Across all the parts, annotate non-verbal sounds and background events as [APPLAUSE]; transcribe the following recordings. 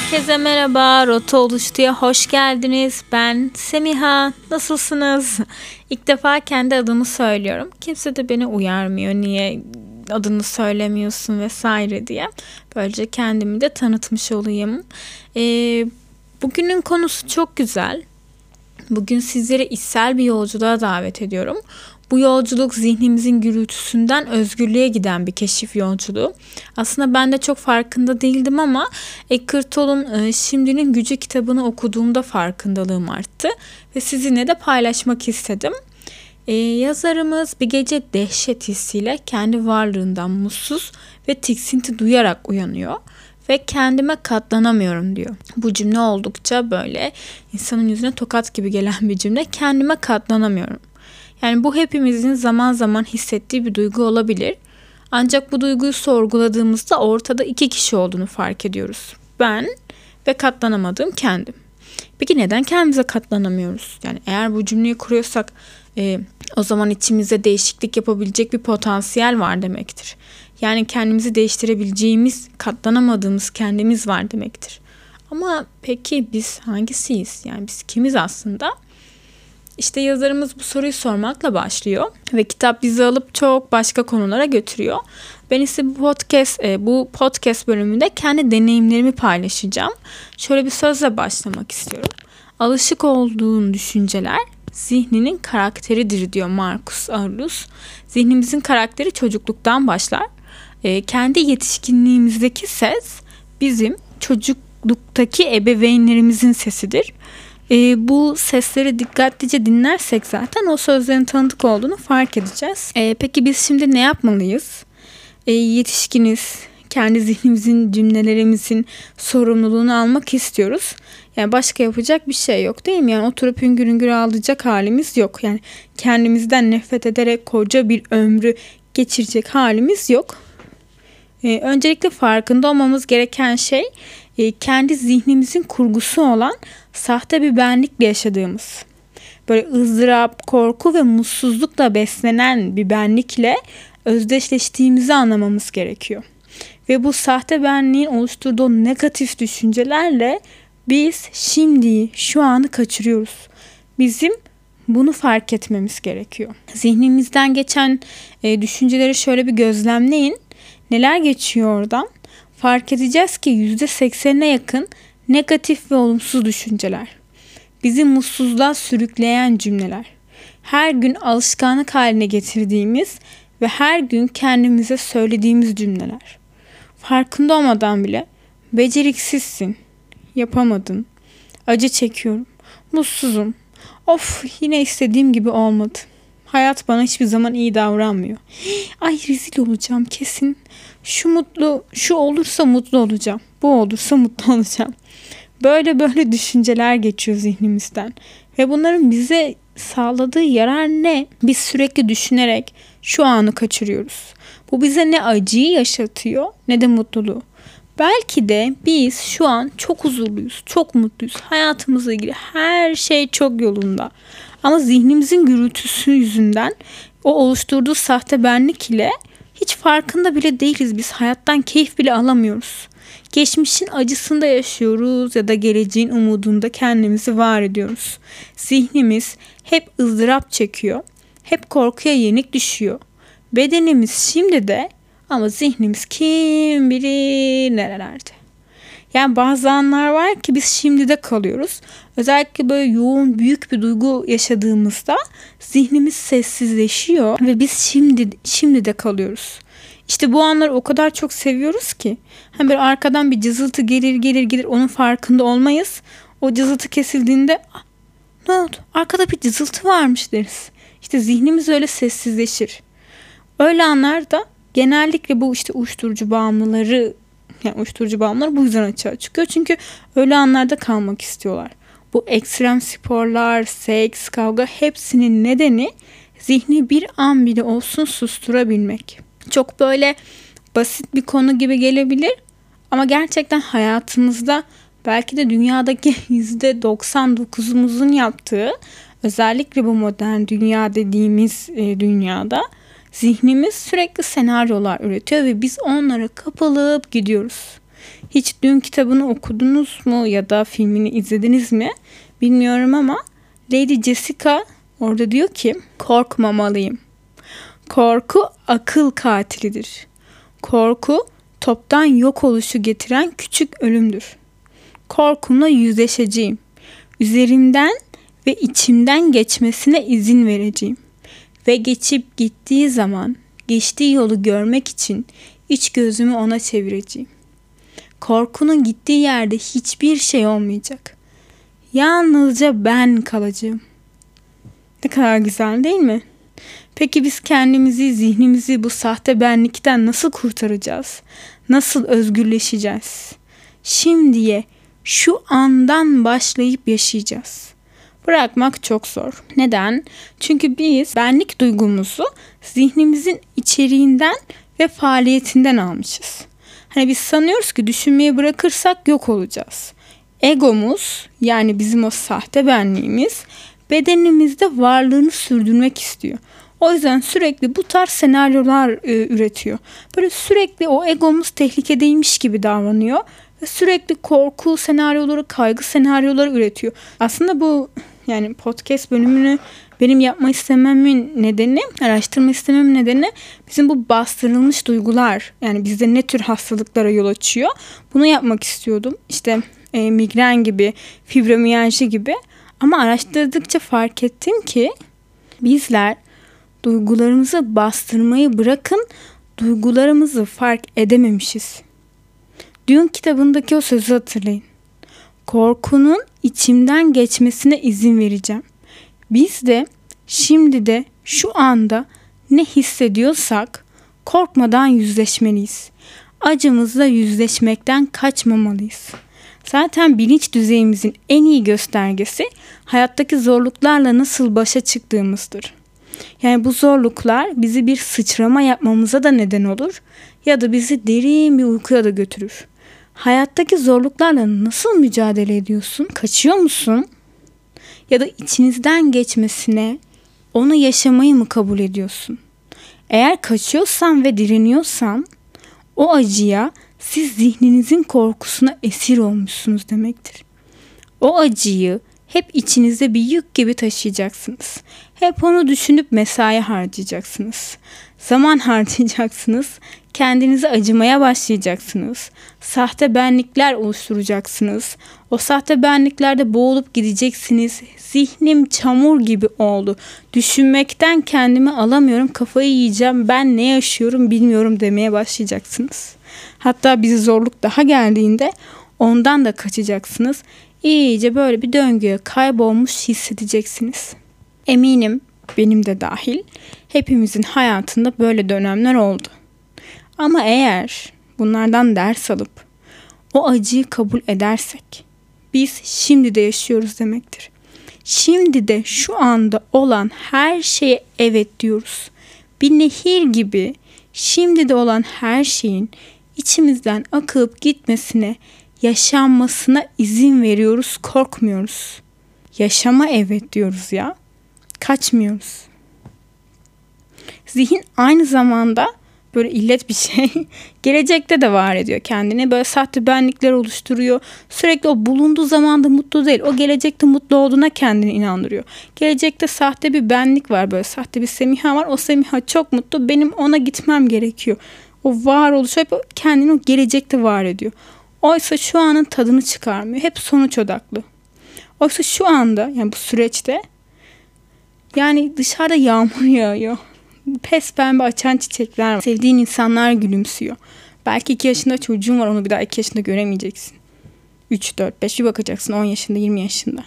Herkese merhaba. Rota Oluştu'ya hoş geldiniz. Ben Semiha. Nasılsınız? [LAUGHS] İlk defa kendi adımı söylüyorum. Kimse de beni uyarmıyor. Niye adını söylemiyorsun vesaire diye. Böylece kendimi de tanıtmış olayım. Ee, bugünün konusu çok güzel. Bugün sizleri içsel bir yolculuğa davet ediyorum. Bu yolculuk zihnimizin gürültüsünden özgürlüğe giden bir keşif yolculuğu. Aslında ben de çok farkında değildim ama Eckhart Tolle'un Şimdinin Gücü kitabını okuduğumda farkındalığım arttı ve sizinle de paylaşmak istedim. Ee, yazarımız bir gece dehşet hissiyle kendi varlığından mutsuz ve tiksinti duyarak uyanıyor ve kendime katlanamıyorum diyor. Bu cümle oldukça böyle insanın yüzüne tokat gibi gelen bir cümle. Kendime katlanamıyorum. Yani bu hepimizin zaman zaman hissettiği bir duygu olabilir. Ancak bu duyguyu sorguladığımızda ortada iki kişi olduğunu fark ediyoruz. Ben ve katlanamadığım kendim. Peki neden kendimize katlanamıyoruz? Yani eğer bu cümleyi kuruyorsak e, o zaman içimizde değişiklik yapabilecek bir potansiyel var demektir. Yani kendimizi değiştirebileceğimiz, katlanamadığımız kendimiz var demektir. Ama peki biz hangisiyiz? Yani biz kimiz aslında? İşte yazarımız bu soruyu sormakla başlıyor ve kitap bizi alıp çok başka konulara götürüyor. Ben ise bu podcast e, bu podcast bölümünde kendi deneyimlerimi paylaşacağım. Şöyle bir sözle başlamak istiyorum. Alışık olduğun düşünceler zihninin karakteridir diyor Marcus Aurelius. Zihnimizin karakteri çocukluktan başlar. E, kendi yetişkinliğimizdeki ses bizim çocukluktaki ebeveynlerimizin sesidir e, bu sesleri dikkatlice dinlersek zaten o sözlerin tanıdık olduğunu fark edeceğiz. E, peki biz şimdi ne yapmalıyız? E, yetişkiniz, kendi zihnimizin, cümlelerimizin sorumluluğunu almak istiyoruz. Yani başka yapacak bir şey yok değil mi? Yani oturup hüngür hüngür ağlayacak halimiz yok. Yani kendimizden nefret ederek koca bir ömrü geçirecek halimiz yok. Ee, öncelikle farkında olmamız gereken şey e, kendi zihnimizin kurgusu olan sahte bir benlikle yaşadığımız. Böyle ızdırap, korku ve mutsuzlukla beslenen bir benlikle özdeşleştiğimizi anlamamız gerekiyor. Ve bu sahte benliğin oluşturduğu negatif düşüncelerle biz şimdi şu anı kaçırıyoruz. Bizim bunu fark etmemiz gerekiyor. Zihnimizden geçen e, düşünceleri şöyle bir gözlemleyin. Neler geçiyor oradan? Fark edeceğiz ki %80'ine yakın negatif ve olumsuz düşünceler. Bizi mutsuzluğa sürükleyen cümleler. Her gün alışkanlık haline getirdiğimiz ve her gün kendimize söylediğimiz cümleler. Farkında olmadan bile beceriksizsin, yapamadın, acı çekiyorum, mutsuzum, of yine istediğim gibi olmadı. Hayat bana hiçbir zaman iyi davranmıyor. Ay rezil olacağım kesin. Şu mutlu, şu olursa mutlu olacağım. Bu olursa mutlu [LAUGHS] olacağım. Böyle böyle düşünceler geçiyor zihnimizden. Ve bunların bize sağladığı yarar ne? Biz sürekli düşünerek şu anı kaçırıyoruz. Bu bize ne acıyı yaşatıyor ne de mutluluğu. Belki de biz şu an çok huzurluyuz, çok mutluyuz. Hayatımızla ilgili her şey çok yolunda. Ama zihnimizin gürültüsü yüzünden o oluşturduğu sahte benlik ile hiç farkında bile değiliz. Biz hayattan keyif bile alamıyoruz. Geçmişin acısında yaşıyoruz ya da geleceğin umudunda kendimizi var ediyoruz. Zihnimiz hep ızdırap çekiyor. Hep korkuya yenik düşüyor. Bedenimiz şimdi de ama zihnimiz kim bilir nerelerde. Yani bazı anlar var ki biz şimdi de kalıyoruz. Özellikle böyle yoğun büyük bir duygu yaşadığımızda zihnimiz sessizleşiyor ve biz şimdi şimdi de kalıyoruz. İşte bu anları o kadar çok seviyoruz ki. Hem böyle arkadan bir cızıltı gelir gelir gelir onun farkında olmayız. O cızıltı kesildiğinde ah, ne oldu? Arkada bir cızıltı varmış deriz. İşte zihnimiz öyle sessizleşir. Öyle anlarda genellikle bu işte uyuşturucu bağımlıları yani uyuşturucu bağımlıları bu yüzden açığa çıkıyor. Çünkü öyle anlarda kalmak istiyorlar. Bu ekstrem sporlar, seks, kavga hepsinin nedeni zihni bir an bile olsun susturabilmek. Çok böyle basit bir konu gibi gelebilir ama gerçekten hayatımızda belki de dünyadaki [LAUGHS] %99'umuzun yaptığı özellikle bu modern dünya dediğimiz e, dünyada zihnimiz sürekli senaryolar üretiyor ve biz onlara kapılıp gidiyoruz. Hiç dün kitabını okudunuz mu ya da filmini izlediniz mi bilmiyorum ama Lady Jessica orada diyor ki korkmamalıyım. Korku akıl katilidir. Korku toptan yok oluşu getiren küçük ölümdür. Korkumla yüzleşeceğim. Üzerimden ve içimden geçmesine izin vereceğim. Ve geçip gittiği zaman geçtiği yolu görmek için iç gözümü ona çevireceğim. Korkunun gittiği yerde hiçbir şey olmayacak. Yalnızca ben kalacağım. Ne kadar güzel değil mi? Peki biz kendimizi, zihnimizi bu sahte benlikten nasıl kurtaracağız? Nasıl özgürleşeceğiz? Şimdiye, şu andan başlayıp yaşayacağız. Bırakmak çok zor. Neden? Çünkü biz benlik duygumuzu zihnimizin içeriğinden ve faaliyetinden almışız. Hani biz sanıyoruz ki düşünmeyi bırakırsak yok olacağız. Egomuz yani bizim o sahte benliğimiz bedenimizde varlığını sürdürmek istiyor. O yüzden sürekli bu tarz senaryolar e, üretiyor. Böyle sürekli o egomuz tehlikedeymiş gibi davranıyor ve sürekli korku senaryoları, kaygı senaryoları üretiyor. Aslında bu yani podcast bölümünü benim yapma istememin nedeni, araştırma istememin nedeni bizim bu bastırılmış duygular yani bizde ne tür hastalıklara yol açıyor. Bunu yapmak istiyordum. İşte e, migren gibi, fibromiyalji gibi. Ama araştırdıkça fark ettim ki bizler duygularımızı bastırmayı bırakın duygularımızı fark edememişiz. Dün kitabındaki o sözü hatırlayın. Korkunun içimden geçmesine izin vereceğim. Biz de şimdi de şu anda ne hissediyorsak korkmadan yüzleşmeliyiz. Acımızla yüzleşmekten kaçmamalıyız. Zaten bilinç düzeyimizin en iyi göstergesi hayattaki zorluklarla nasıl başa çıktığımızdır. Yani bu zorluklar bizi bir sıçrama yapmamıza da neden olur ya da bizi derin bir uykuya da götürür. Hayattaki zorluklarla nasıl mücadele ediyorsun? Kaçıyor musun? Ya da içinizden geçmesine, onu yaşamayı mı kabul ediyorsun? Eğer kaçıyorsan ve direniyorsan o acıya siz zihninizin korkusuna esir olmuşsunuz demektir. O acıyı hep içinizde bir yük gibi taşıyacaksınız. Hep onu düşünüp mesai harcayacaksınız. Zaman [LAUGHS] harcayacaksınız. Kendinize acımaya başlayacaksınız. Sahte benlikler oluşturacaksınız. O sahte benliklerde boğulup gideceksiniz. Zihnim çamur gibi oldu. Düşünmekten kendimi alamıyorum. Kafayı yiyeceğim. Ben ne yaşıyorum bilmiyorum demeye başlayacaksınız. Hatta bizi zorluk daha geldiğinde ondan da kaçacaksınız. İyice böyle bir döngüye kaybolmuş hissedeceksiniz. Eminim benim de dahil hepimizin hayatında böyle dönemler oldu. Ama eğer bunlardan ders alıp o acıyı kabul edersek biz şimdi de yaşıyoruz demektir. Şimdi de şu anda olan her şeye evet diyoruz. Bir nehir gibi şimdi de olan her şeyin içimizden akıp gitmesine, yaşanmasına izin veriyoruz, korkmuyoruz. Yaşama evet diyoruz ya. Kaçmıyoruz. Zihin aynı zamanda böyle illet bir şey. [LAUGHS] Gelecekte de var ediyor kendini. Böyle sahte benlikler oluşturuyor. Sürekli o bulunduğu zamanda mutlu değil. O gelecekte mutlu olduğuna kendini inandırıyor. Gelecekte sahte bir benlik var böyle. Sahte bir Semiha var. O Semiha çok mutlu. Benim ona gitmem gerekiyor. O varoluş hep kendini o gelecekte var ediyor. Oysa şu anın tadını çıkarmıyor. Hep sonuç odaklı. Oysa şu anda yani bu süreçte yani dışarıda yağmur yağıyor. Pes pembe açan çiçekler var. Sevdiğin insanlar gülümsüyor. Belki iki yaşında çocuğun var onu bir daha iki yaşında göremeyeceksin. 3, 4, 5 bir bakacaksın 10 yaşında 20 yaşında.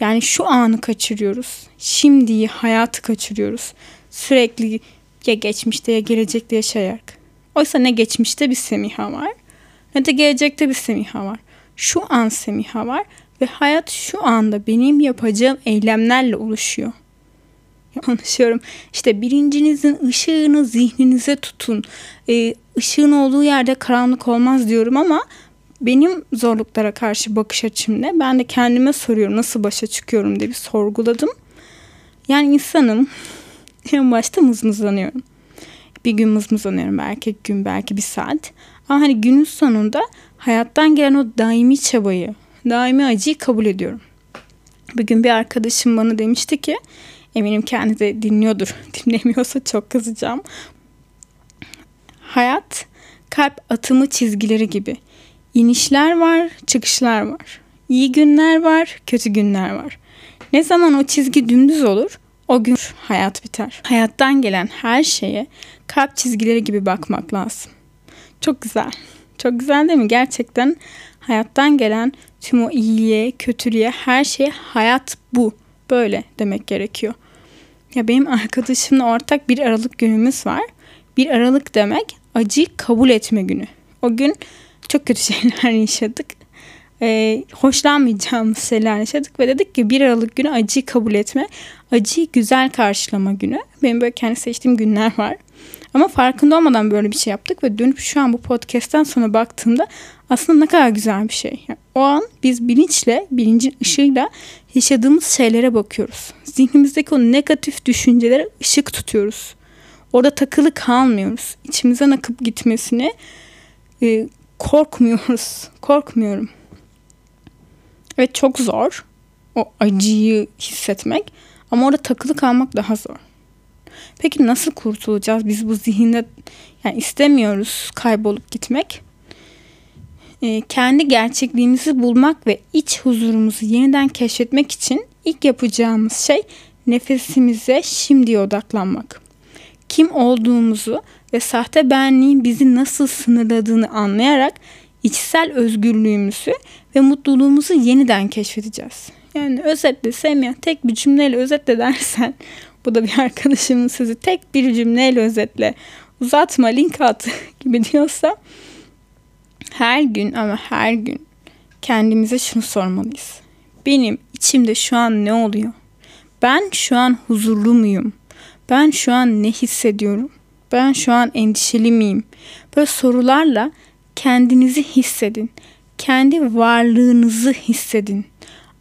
Yani şu anı kaçırıyoruz. Şimdiyi hayatı kaçırıyoruz. Sürekli ya geçmişte ya gelecekte yaşayarak. Oysa ne geçmişte bir Semiha var ne de gelecekte bir Semiha var. Şu an Semiha var ve hayat şu anda benim yapacağım eylemlerle oluşuyor. Konuşuyorum. İşte birincinizin ışığını zihninize tutun. Ee, ışığın olduğu yerde karanlık olmaz diyorum ama benim zorluklara karşı bakış açım ne? Ben de kendime soruyorum nasıl başa çıkıyorum diye bir sorguladım. Yani insanım [LAUGHS] en başta mızmızlanıyorum. Bir gün mızmızlanıyorum belki gün belki bir saat. Ama hani günün sonunda hayattan gelen o daimi çabayı, daimi acıyı kabul ediyorum. Bir gün bir arkadaşım bana demişti ki eminim kendi de dinliyordur. [LAUGHS] Dinlemiyorsa çok kızacağım. Hayat kalp atımı çizgileri gibi. İnişler var, çıkışlar var. İyi günler var, kötü günler var. Ne zaman o çizgi dümdüz olur, o gün hayat biter. Hayattan gelen her şeye kalp çizgileri gibi bakmak lazım. Çok güzel. Çok güzel değil mi? Gerçekten hayattan gelen tüm o iyiliğe, kötülüğe, her şeye hayat bu. Böyle demek gerekiyor. Ya benim arkadaşımla ortak bir Aralık günümüz var. Bir Aralık demek acıyı kabul etme günü. O gün çok kötü [LAUGHS] şeyler yaşadık. Ee, hoşlanmayacağımız şeyler yaşadık ve dedik ki bir Aralık günü acıyı kabul etme, acıyı güzel karşılama günü. Benim böyle kendi seçtiğim günler var. Ama farkında olmadan böyle bir şey yaptık ve dönüp şu an bu podcast'ten sonra baktığımda aslında ne kadar güzel bir şey. Yani o an biz bilinçle, bilincin ışığıyla yaşadığımız şeylere bakıyoruz. Zihnimizdeki o negatif düşüncelere ışık tutuyoruz. Orada takılı kalmıyoruz. İçimizden akıp gitmesini e, korkmuyoruz. [LAUGHS] Korkmuyorum. Evet çok zor o acıyı hissetmek ama orada takılı kalmak daha zor. Peki nasıl kurtulacağız? Biz bu zihinde yani istemiyoruz kaybolup gitmek. Ee, kendi gerçekliğimizi bulmak ve iç huzurumuzu yeniden keşfetmek için ilk yapacağımız şey nefesimize şimdiye odaklanmak. Kim olduğumuzu ve sahte benliğin bizi nasıl sınırladığını anlayarak içsel özgürlüğümüzü ve mutluluğumuzu yeniden keşfedeceğiz. Yani özetle Semya tek bir cümleyle özetle dersen bu da bir [LAUGHS] arkadaşımın sözü tek bir cümleyle özetle uzatma link at [LAUGHS] gibi diyorsa her gün ama her gün kendimize şunu sormalıyız. Benim içimde şu an ne oluyor? Ben şu an huzurlu muyum? Ben şu an ne hissediyorum? Ben şu an endişeli miyim? Böyle sorularla kendinizi hissedin. Kendi varlığınızı hissedin.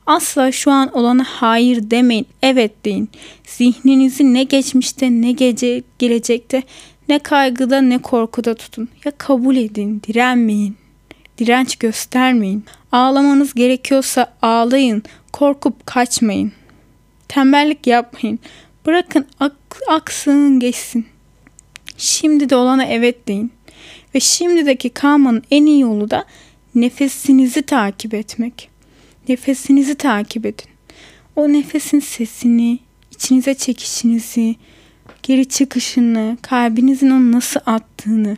Asla şu an olana hayır demeyin, evet deyin. Zihninizi ne geçmişte ne gece gelecekte ne kaygıda ne korkuda tutun. Ya kabul edin, direnmeyin. Direnç göstermeyin. Ağlamanız gerekiyorsa ağlayın, korkup kaçmayın. Tembellik yapmayın. Bırakın ak- aksın geçsin. Şimdi de olana evet deyin. Ve şimdideki kalmanın en iyi yolu da nefesinizi takip etmek. Nefesinizi takip edin. O nefesin sesini, içinize çekişinizi, geri çıkışını, kalbinizin onu nasıl attığını,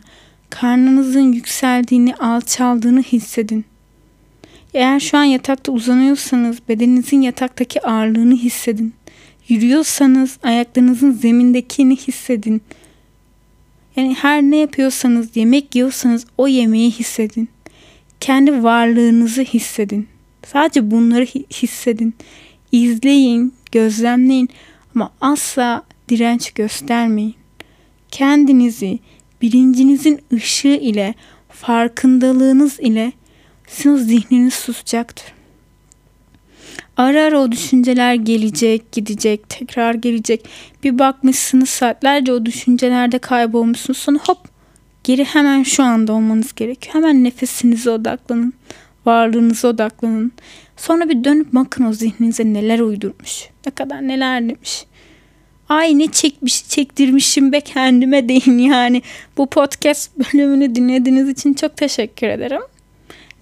karnınızın yükseldiğini, alçaldığını hissedin. Eğer şu an yatakta uzanıyorsanız bedeninizin yataktaki ağırlığını hissedin. Yürüyorsanız ayaklarınızın zemindekini hissedin. Yani her ne yapıyorsanız, yemek yiyorsanız o yemeği hissedin. Kendi varlığınızı hissedin. Sadece bunları hissedin. İzleyin, gözlemleyin ama asla direnç göstermeyin. Kendinizi bilincinizin ışığı ile, farkındalığınız ile sizin zihniniz susacaktır. Ara ara o düşünceler gelecek, gidecek, tekrar gelecek. Bir bakmışsınız saatlerce o düşüncelerde kaybolmuşsunuz. Sonra hop geri hemen şu anda olmanız gerekiyor. Hemen nefesinize odaklanın. Varlığınıza odaklanın. Sonra bir dönüp bakın o zihninize neler uydurmuş. Ne kadar neler demiş. Ay ne çekmiş, çektirmişim be kendime deyin yani. Bu podcast bölümünü dinlediğiniz için çok teşekkür ederim.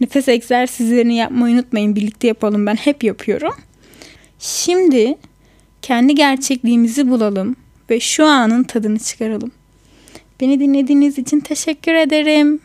Nefes egzersizlerini yapmayı unutmayın. Birlikte yapalım. Ben hep yapıyorum. Şimdi kendi gerçekliğimizi bulalım ve şu anın tadını çıkaralım. Beni dinlediğiniz için teşekkür ederim.